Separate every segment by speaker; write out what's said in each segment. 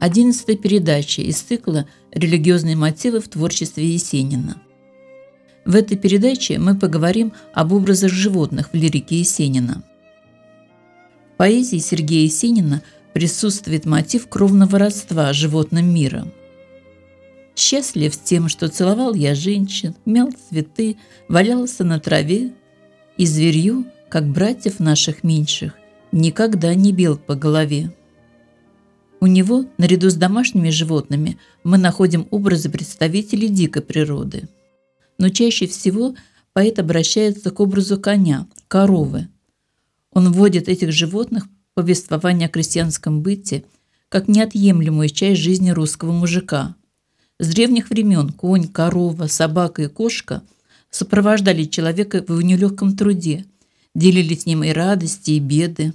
Speaker 1: Одиннадцатая передача из цикла «Религиозные мотивы в творчестве Есенина». В этой передаче мы поговорим об образах животных в лирике Есенина. В поэзии Сергея Есенина присутствует мотив кровного родства с животным миром. Счастлив с тем, что целовал я женщин, мял цветы, валялся на траве, и зверью, как братьев наших меньших, никогда не бил по голове. У него, наряду с домашними животными, мы находим образы представителей дикой природы. Но чаще всего поэт обращается к образу коня, коровы. Он вводит этих животных в повествование о крестьянском быте как неотъемлемую часть жизни русского мужика. С древних времен конь, корова, собака и кошка сопровождали человека в нелегком труде, делили с ним и радости, и беды.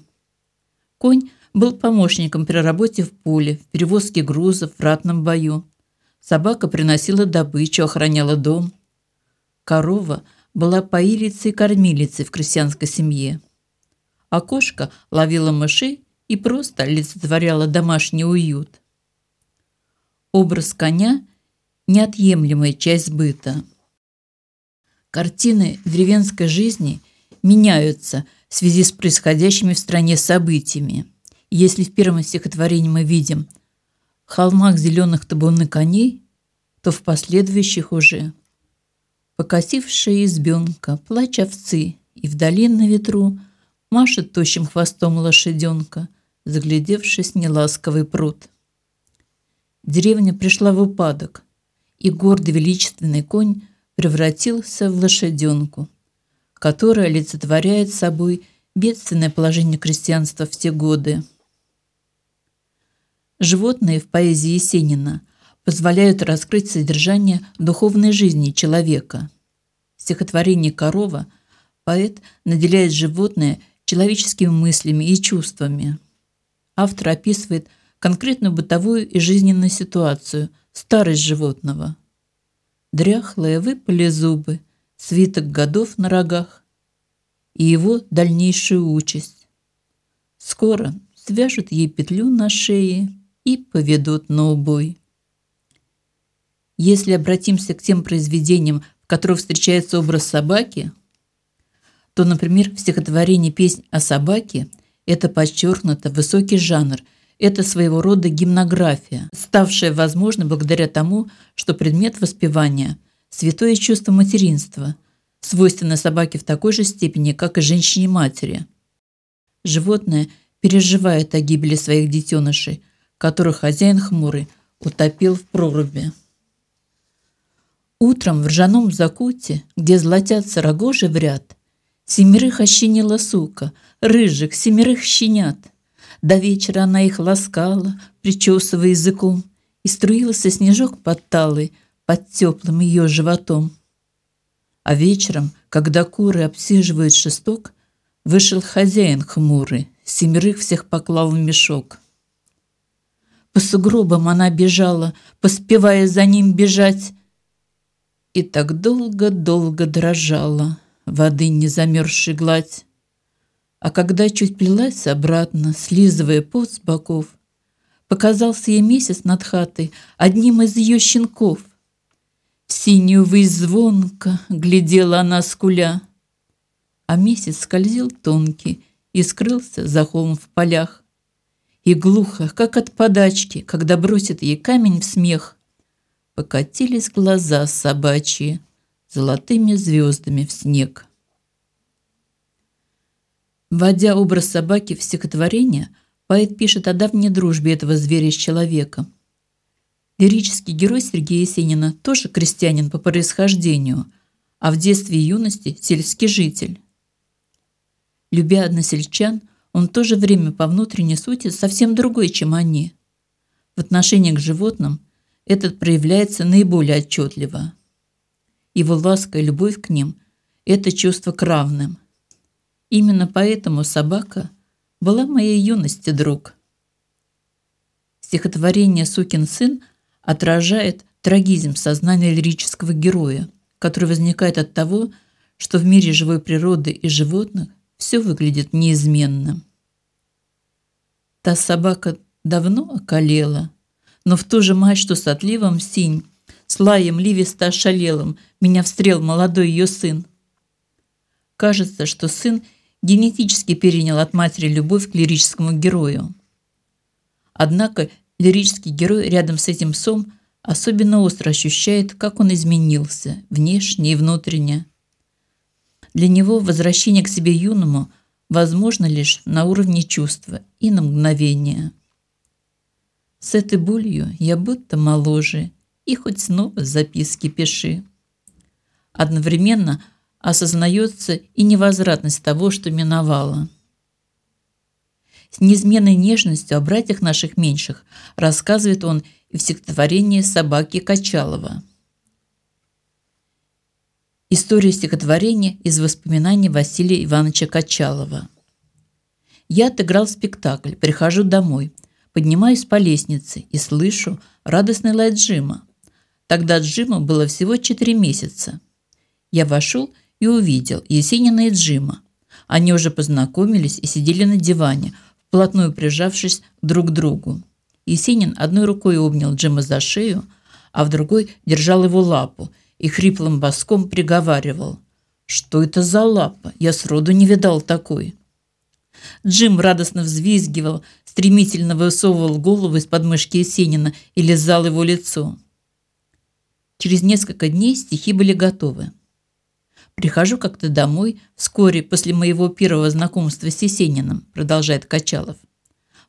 Speaker 1: Конь – был помощником при работе в поле, в перевозке грузов, в ратном бою. Собака приносила добычу, охраняла дом. Корова была поилицей и кормилицей в крестьянской семье. А кошка ловила мышей и просто олицетворяла домашний уют. Образ коня – неотъемлемая часть быта. Картины деревенской жизни меняются в связи с происходящими в стране событиями. Если в первом стихотворении мы видим холмах зеленых табуны коней, то в последующих уже покосившая избенка, плач овцы, и вдали на ветру машет тощим хвостом лошаденка, заглядевшись неласковый пруд. Деревня пришла в упадок, и гордый величественный конь превратился в лошаденку, которая олицетворяет собой бедственное положение крестьянства в те годы. Животные в поэзии Есенина позволяют раскрыть содержание духовной жизни человека. В стихотворении «Корова» поэт наделяет животное человеческими мыслями и чувствами. Автор описывает конкретную бытовую и жизненную ситуацию, старость животного. Дряхлые выпали зубы, свиток годов на рогах и его дальнейшую участь. Скоро свяжут ей петлю на шее – и поведут на убой. Если обратимся к тем произведениям, в которых встречается образ собаки, то, например, в стихотворении «Песнь о собаке» это подчеркнуто высокий жанр, это своего рода гимнография, ставшая возможной благодаря тому, что предмет воспевания – святое чувство материнства, свойственно собаке в такой же степени, как и женщине-матери. Животное переживает о гибели своих детенышей – которую хозяин хмурый утопил в проруби. Утром в ржаном закуте, где золотятся рогожи в ряд, Семерых ощенила сука, рыжих, семерых щенят. До вечера она их ласкала, причесывая языком, И струился снежок под талой, под теплым ее животом. А вечером, когда куры обсиживают шесток, Вышел хозяин хмурый, семерых всех поклал в мешок. По сугробам она бежала, поспевая за ним бежать. И так долго-долго дрожала воды не замерзшей гладь. А когда чуть плелась обратно, слизывая пот с боков, показался ей месяц над хатой одним из ее щенков. В синюю высь глядела она скуля, а месяц скользил тонкий и скрылся за холм в полях и глухо, как от подачки, когда бросит ей камень в смех, покатились глаза собачьи золотыми звездами в снег. Вводя образ собаки в стихотворение, поэт пишет о давней дружбе этого зверя с человеком. Лирический герой Сергея Есенина тоже крестьянин по происхождению, а в детстве и юности – сельский житель. Любя односельчан – он в то же время по внутренней сути совсем другой, чем они. В отношении к животным этот проявляется наиболее отчетливо. Его ласка и любовь к ним – это чувство к равным. Именно поэтому собака была моей юности друг. Стихотворение «Сукин сын» отражает трагизм сознания лирического героя, который возникает от того, что в мире живой природы и животных все выглядит неизменным. Та собака давно околела, Но в ту же мать, что с отливом синь, с лаем ливисто ошалелым, меня встрел молодой ее сын. Кажется, что сын генетически перенял от матери любовь к лирическому герою. Однако лирический герой рядом с этим псом особенно остро ощущает, как он изменился, внешне и внутренне. Для него возвращение к себе юному возможно лишь на уровне чувства и на мгновение. С этой болью я будто моложе, и хоть снова записки пиши. Одновременно осознается и невозвратность того, что миновало. С неизменной нежностью о братьях наших меньших рассказывает он и в стихотворении «Собаки Качалова». История стихотворения из воспоминаний Василия Ивановича Качалова. Я отыграл спектакль, прихожу домой, поднимаюсь по лестнице и слышу радостный лай Джима. Тогда Джиму было всего 4 месяца. Я вошел и увидел Есенина и Джима. Они уже познакомились и сидели на диване, вплотную прижавшись друг к другу. Есенин одной рукой обнял Джима за шею, а в другой держал его лапу и хриплым боском приговаривал. «Что это за лапа? Я сроду не видал такой». Джим радостно взвизгивал, стремительно высовывал голову из подмышки Есенина и лизал его лицо. Через несколько дней стихи были готовы. Прихожу как-то домой вскоре после моего первого знакомства с Есениным, продолжает Качалов.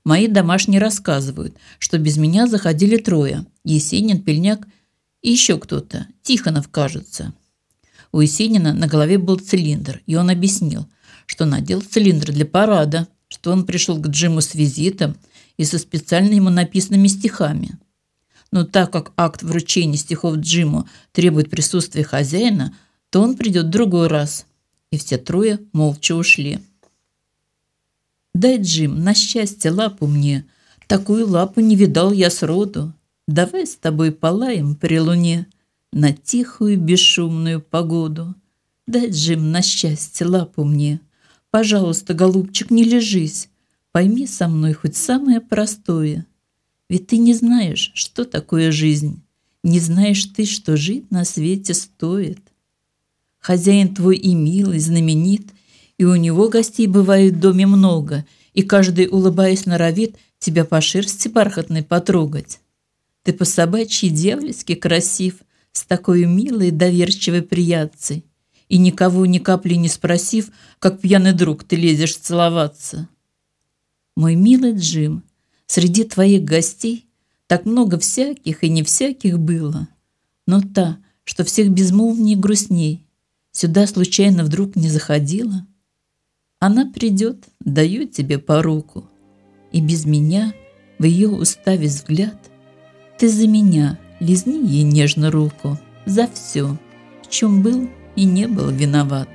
Speaker 1: Мои домашние рассказывают, что без меня заходили трое. Есенин, Пельняк и еще кто-то. Тихонов, кажется. У Есенина на голове был цилиндр, и он объяснил, что надел цилиндр для парада, что он пришел к Джиму с визитом и со специально ему написанными стихами. Но так как акт вручения стихов Джиму требует присутствия хозяина, то он придет в другой раз. И все трое молча ушли. Дай, Джим, на счастье лапу мне. Такую лапу не видал я сроду. Давай с тобой полаем при луне на тихую бесшумную погоду. Дай, Джим, на счастье лапу мне. Пожалуйста, голубчик, не лежись. Пойми со мной хоть самое простое. Ведь ты не знаешь, что такое жизнь. Не знаешь ты, что жить на свете стоит. Хозяин твой и милый, знаменит, и у него гостей бывает в доме много, и каждый, улыбаясь, норовит тебя по шерсти бархатной потрогать. Ты по собачьи дьявольски красив, с такой милой доверчивой приятцей, и никого ни капли не спросив, как пьяный друг ты лезешь целоваться. Мой милый Джим, среди твоих гостей так много всяких и не всяких было, но та, что всех безмолвнее грустней, сюда случайно вдруг не заходила? Она придет, даю тебе по руку, и без меня в ее уставе взгляд ты за меня лизни ей нежно руку за все, в чем был и не был виноват.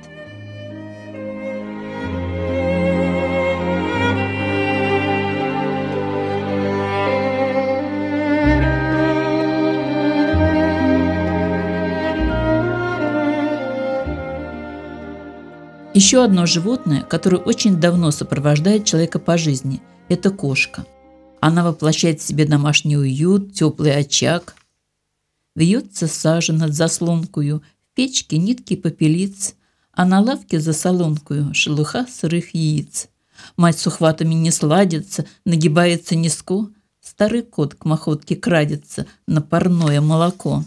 Speaker 1: Еще одно животное, которое очень давно сопровождает человека по жизни – это кошка. Она воплощает в себе домашний уют, теплый очаг. Вьется сажа над заслонкою, в печке нитки попелиц, а на лавке за солонкою шелуха сырых яиц. Мать с ухватами не сладится, нагибается низко, старый кот к махотке крадется на парное молоко.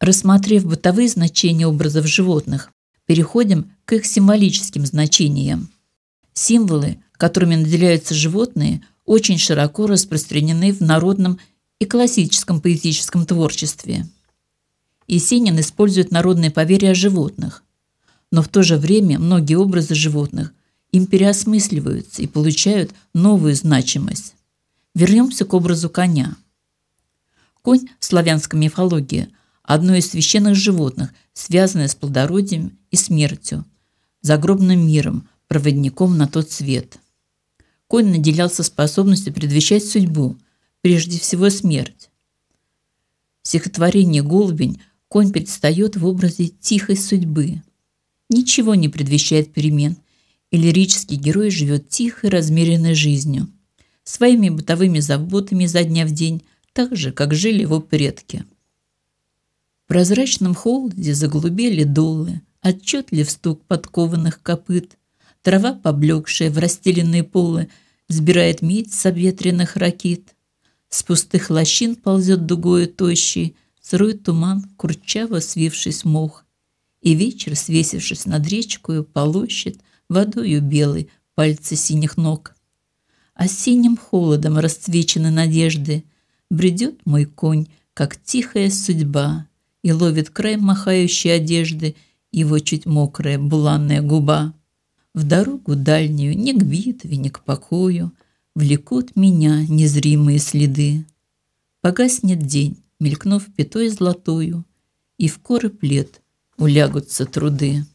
Speaker 1: Рассмотрев бытовые значения образов животных, Переходим к их символическим значениям. Символы, которыми наделяются животные, очень широко распространены в народном и классическом поэтическом творчестве. Есенин использует народные поверья о животных, но в то же время многие образы животных им переосмысливаются и получают новую значимость. Вернемся к образу коня. Конь в славянской мифологии – одно из священных животных, связанное с плодородием и смертью, загробным миром, проводником на тот свет. Конь наделялся способностью предвещать судьбу, прежде всего смерть. В стихотворении «Голубень» конь предстает в образе тихой судьбы. Ничего не предвещает перемен, и лирический герой живет тихой, размеренной жизнью. своими бытовыми заботами изо дня в день, так же, как жили его предки. В прозрачном холоде заглубели долы, отчетлив стук подкованных копыт, трава, поблекшая в расстеленные полы, сбирает медь с обветренных ракит. С пустых лощин ползет дугою тощий, сырой туман, курчаво свившись мох. И вечер, свесившись над речкою, полощет водою белой пальцы синих ног. Осенним холодом расцвечены надежды, бредет мой конь, как тихая судьба, и ловит край махающей одежды его чуть мокрая буланная губа. В дорогу дальнюю, ни к битве, ни к покою, Влекут меня незримые следы. Погаснет день, мелькнув пятой золотою, И в коры плед улягутся труды.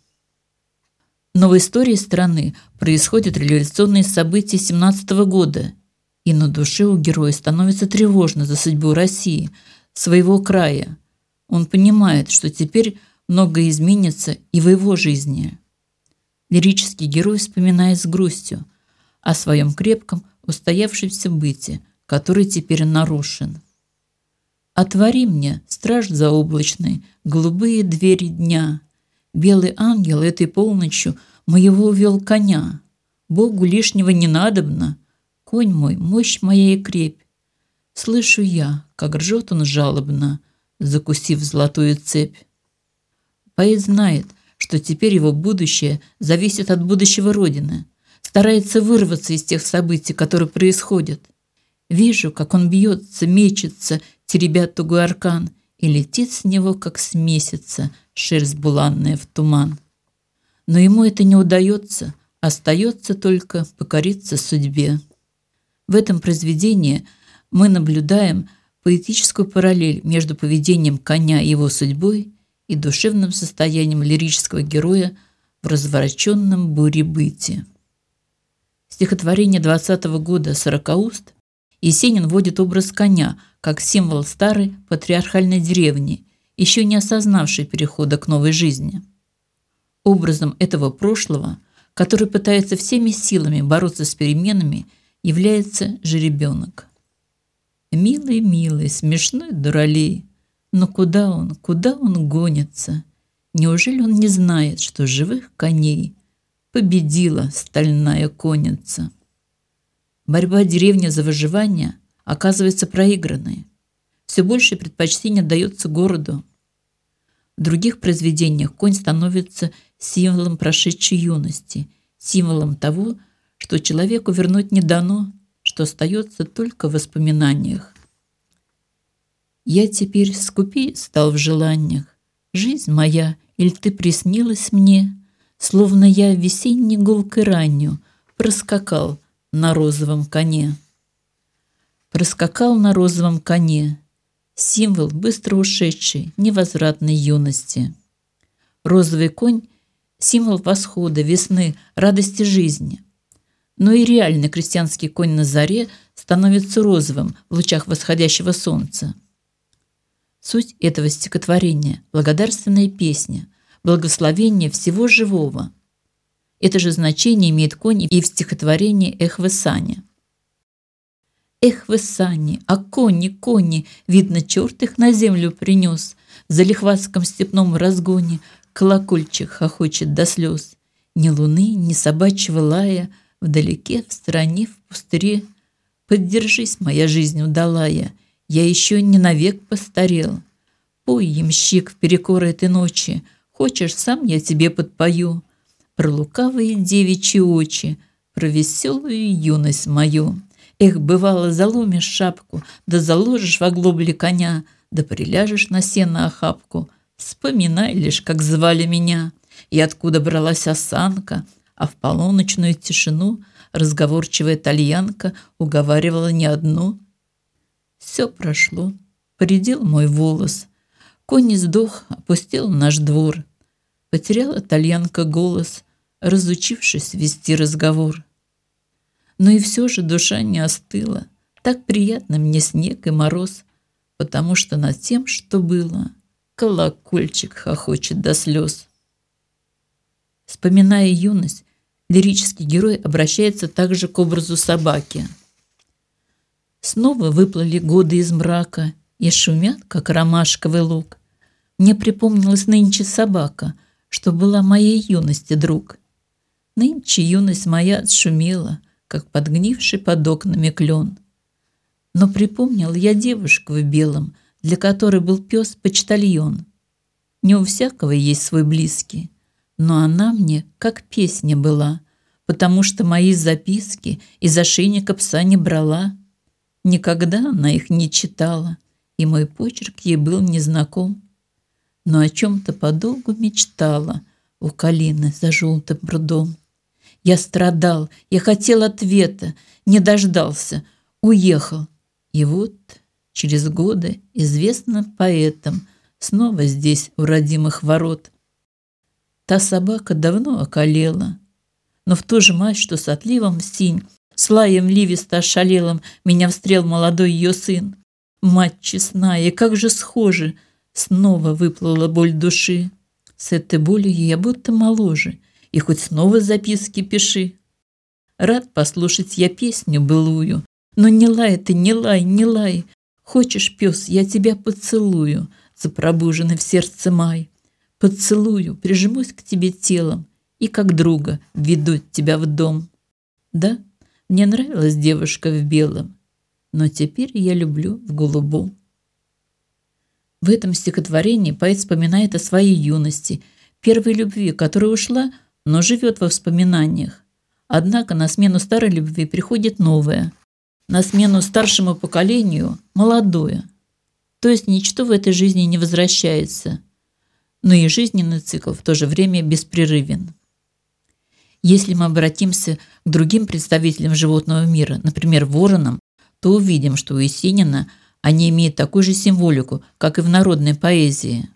Speaker 1: Но в истории страны происходят революционные события 17 года, и на душе у героя становится тревожно за судьбу России, своего края, он понимает, что теперь многое изменится и в его жизни. Лирический герой вспоминает с грустью о своем крепком, устоявшемся быте, который теперь нарушен. «Отвори мне, страж заоблачный, голубые двери дня. Белый ангел этой полночью моего увел коня. Богу лишнего не надобно. Конь мой, мощь моя и крепь. Слышу я, как ржет он жалобно, закусив золотую цепь. Поэт знает, что теперь его будущее зависит от будущего Родины, старается вырваться из тех событий, которые происходят. Вижу, как он бьется, мечется, теребя тугой аркан, и летит с него, как с месяца, шерсть буланная в туман. Но ему это не удается, остается только покориться судьбе. В этом произведении мы наблюдаем – поэтическую параллель между поведением коня и его судьбой и душевным состоянием лирического героя в развороченном буребыте. Стихотворение 20 -го года «Сорокауст» Есенин вводит образ коня как символ старой патриархальной деревни, еще не осознавшей перехода к новой жизни. Образом этого прошлого, который пытается всеми силами бороться с переменами, является жеребенок. Милый, милый, смешной дуралей. Но куда он, куда он гонится? Неужели он не знает, что живых коней победила стальная конница? Борьба деревни за выживание оказывается проигранной. Все больше предпочтения дается городу. В других произведениях конь становится символом прошедшей юности, символом того, что человеку вернуть не дано, что остается только в воспоминаниях. Я теперь скупи стал в желаниях. Жизнь моя, или ты приснилась мне, Словно я весенней гулкой ранню Проскакал на розовом коне. Проскакал на розовом коне, Символ быстро ушедшей, невозвратной юности. Розовый конь – символ восхода, весны, радости жизни – но и реальный крестьянский конь на заре становится розовым в лучах восходящего солнца. Суть этого стихотворения – благодарственная песня, благословение всего живого. Это же значение имеет конь и в стихотворении «Эх вы сани». Эх вы сани, а кони, кони, видно, черт их на землю принес. За лихватском степном разгоне колокольчик хохочет до слез. Ни луны, ни собачьего лая – Вдалеке, в стороне, в пустыре. Поддержись, моя жизнь удалая, Я еще не навек постарел. Пой, ямщик, в перекор этой ночи, Хочешь, сам я тебе подпою Про лукавые девичьи очи, Про веселую юность мою. Эх, бывало, заломишь шапку, Да заложишь в оглобле коня, Да приляжешь на сено охапку. Вспоминай лишь, как звали меня, И откуда бралась осанка — а в полуночную тишину разговорчивая тальянка уговаривала не одну. Все прошло, поредел мой волос, конь сдох, опустил наш двор. Потеряла тальянка голос, разучившись вести разговор. Но и все же душа не остыла, так приятно мне снег и мороз, потому что над тем, что было, колокольчик хохочет до слез. Вспоминая юность, лирический герой обращается также к образу собаки. Снова выплыли годы из мрака и шумят, как ромашковый лук. Мне припомнилась нынче собака, что была моей юности друг. Нынче юность моя отшумела, как подгнивший под окнами клен. Но припомнил я девушку в белом, для которой был пес-почтальон. Не у всякого есть свой близкий, но она мне как песня была, потому что мои записки из ошейника пса не брала. Никогда она их не читала, и мой почерк ей был незнаком. Но о чем-то подолгу мечтала у Калины за желтым прудом. Я страдал, я хотел ответа, не дождался, уехал. И вот через годы известно поэтам снова здесь у родимых ворот. Та собака давно околела, но в ту же мать, что с отливом в синь, с лаем ливисто ошалелым меня встрел молодой ее сын. Мать честная, как же схожи, снова выплыла боль души. С этой болью я будто моложе, и хоть снова записки пиши. Рад послушать я песню былую, но не лай ты, не лай, не лай. Хочешь, пес, я тебя поцелую, за пробуженный в сердце май. Поцелую, прижмусь к тебе телом и как друга веду тебя в дом. Да, мне нравилась девушка в белом, но теперь я люблю в голубом. В этом стихотворении поэт вспоминает о своей юности, первой любви, которая ушла, но живет во воспоминаниях. Однако на смену старой любви приходит новая, на смену старшему поколению – молодое. То есть ничто в этой жизни не возвращается, но и жизненный цикл в то же время беспрерывен. Если мы обратимся к другим представителям животного мира, например, воронам, то увидим, что у Есенина они имеют такую же символику, как и в народной поэзии.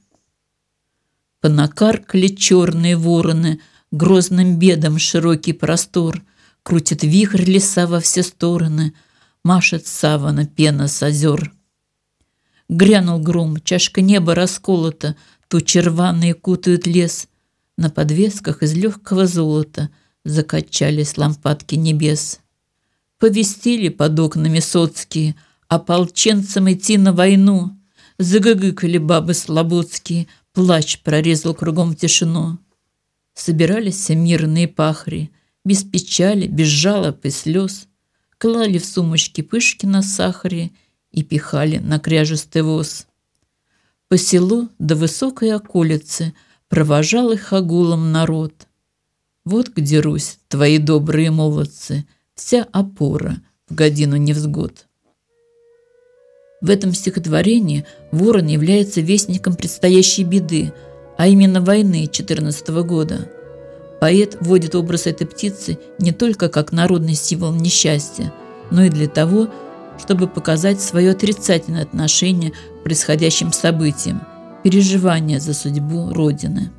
Speaker 1: Понакаркали черные вороны, грозным бедом широкий простор, крутит вихрь леса во все стороны, машет савана пена с озер. Грянул гром, чашка неба расколота, тучи рваные кутают лес. На подвесках из легкого золота закачались лампадки небес. Повестили под окнами соцкие, ополченцам идти на войну. Загыгыкали бабы слободские, плач прорезал кругом тишину. Собирались все мирные пахри, без печали, без жалоб и слез. Клали в сумочки пышки на сахаре и пихали на кряжестый воз. По селу до высокой околицы провожал их огулом народ. Вот где, Русь, твои добрые молодцы, вся опора в годину невзгод. В этом стихотворении ворон является вестником предстоящей беды, а именно войны 14 года. Поэт вводит образ этой птицы не только как народный символ несчастья, но и для того, чтобы показать свое отрицательное отношение к происходящим событиям, переживание за судьбу Родины.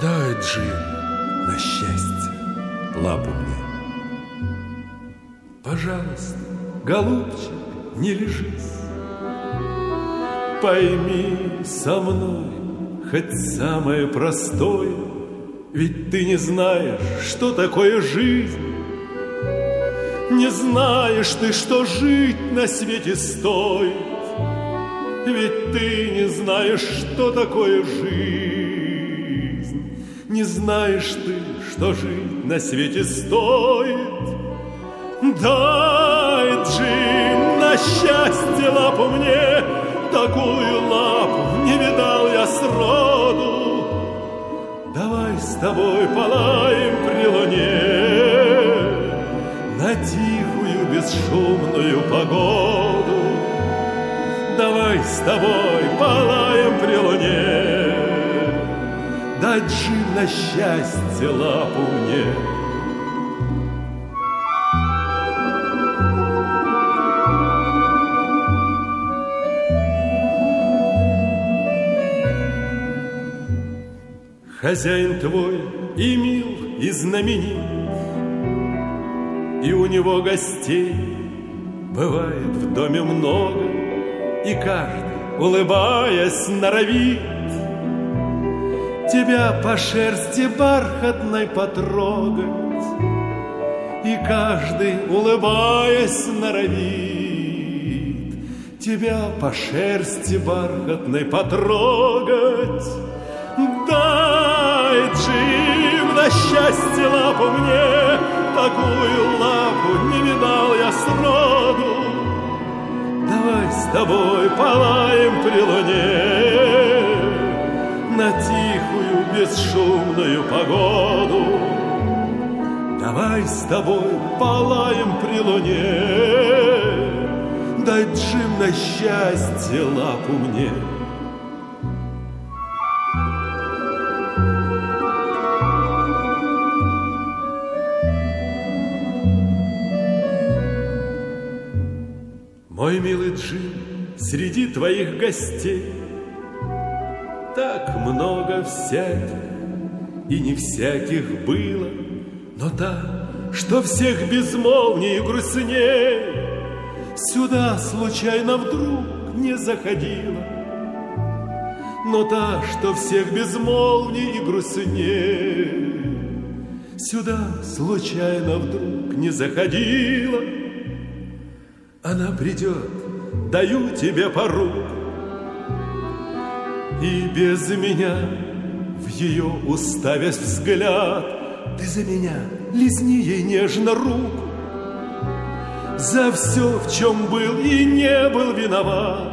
Speaker 2: Дай, Джим, на счастье лапу мне. Пожалуйста, голубчик, не лежись. Пойми со мной хоть самое простое, ведь ты не знаешь, что такое жизнь. Не знаешь ты, что жить на свете стоит, Ведь ты не знаешь, что такое жизнь. Не знаешь ты, что жить на свете стоит. Дай, Джим, на счастье лапу мне, Такую лапу не видал я сроду с тобой полаем при луне На тихую бесшумную погоду. Давай с тобой полаем при луне. Дать жив на счастье лапу мне. Хозяин твой и мил, и знаменит, И у него гостей бывает в доме много, И каждый, улыбаясь, норовит Тебя по шерсти бархатной потрогать, И каждый, улыбаясь, норовит Тебя по шерсти бархатной потрогать. Дай, Джим, на счастье лапу мне, Такую лапу не видал я сроду. Давай с тобой полаем при луне На тихую бесшумную погоду. Давай с тобой полаем при луне Дай, Джим, на счастье лапу мне — Мой милый Джим, среди твоих гостей Так много всяких, и не всяких было, Но та, что всех безмолвнее и грустней, Сюда случайно вдруг не заходила. Но та, что всех безмолвнее и грустнее, Сюда случайно вдруг не заходила — она придет, даю тебе пору, И без меня в ее уставясь взгляд, Ты за меня лизни ей нежно руку, За все, в чем был и не был виноват.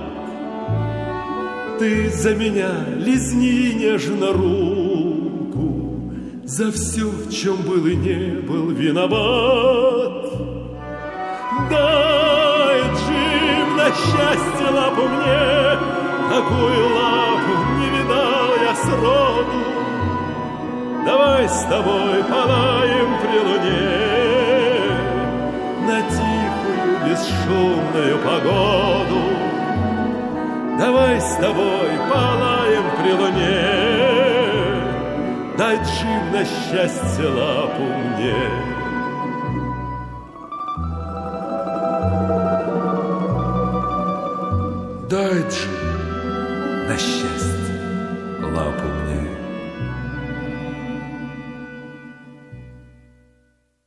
Speaker 2: Ты за меня лизни нежно руку, За все, в чем был и не был виноват. Да, счастье лапу мне, такую лапу не видал я сроду. Давай с тобой полаем при луне на тихую бесшумную погоду. Давай с тобой полаем при луне, дай джим на счастье лапу мне.
Speaker 3: Guide you.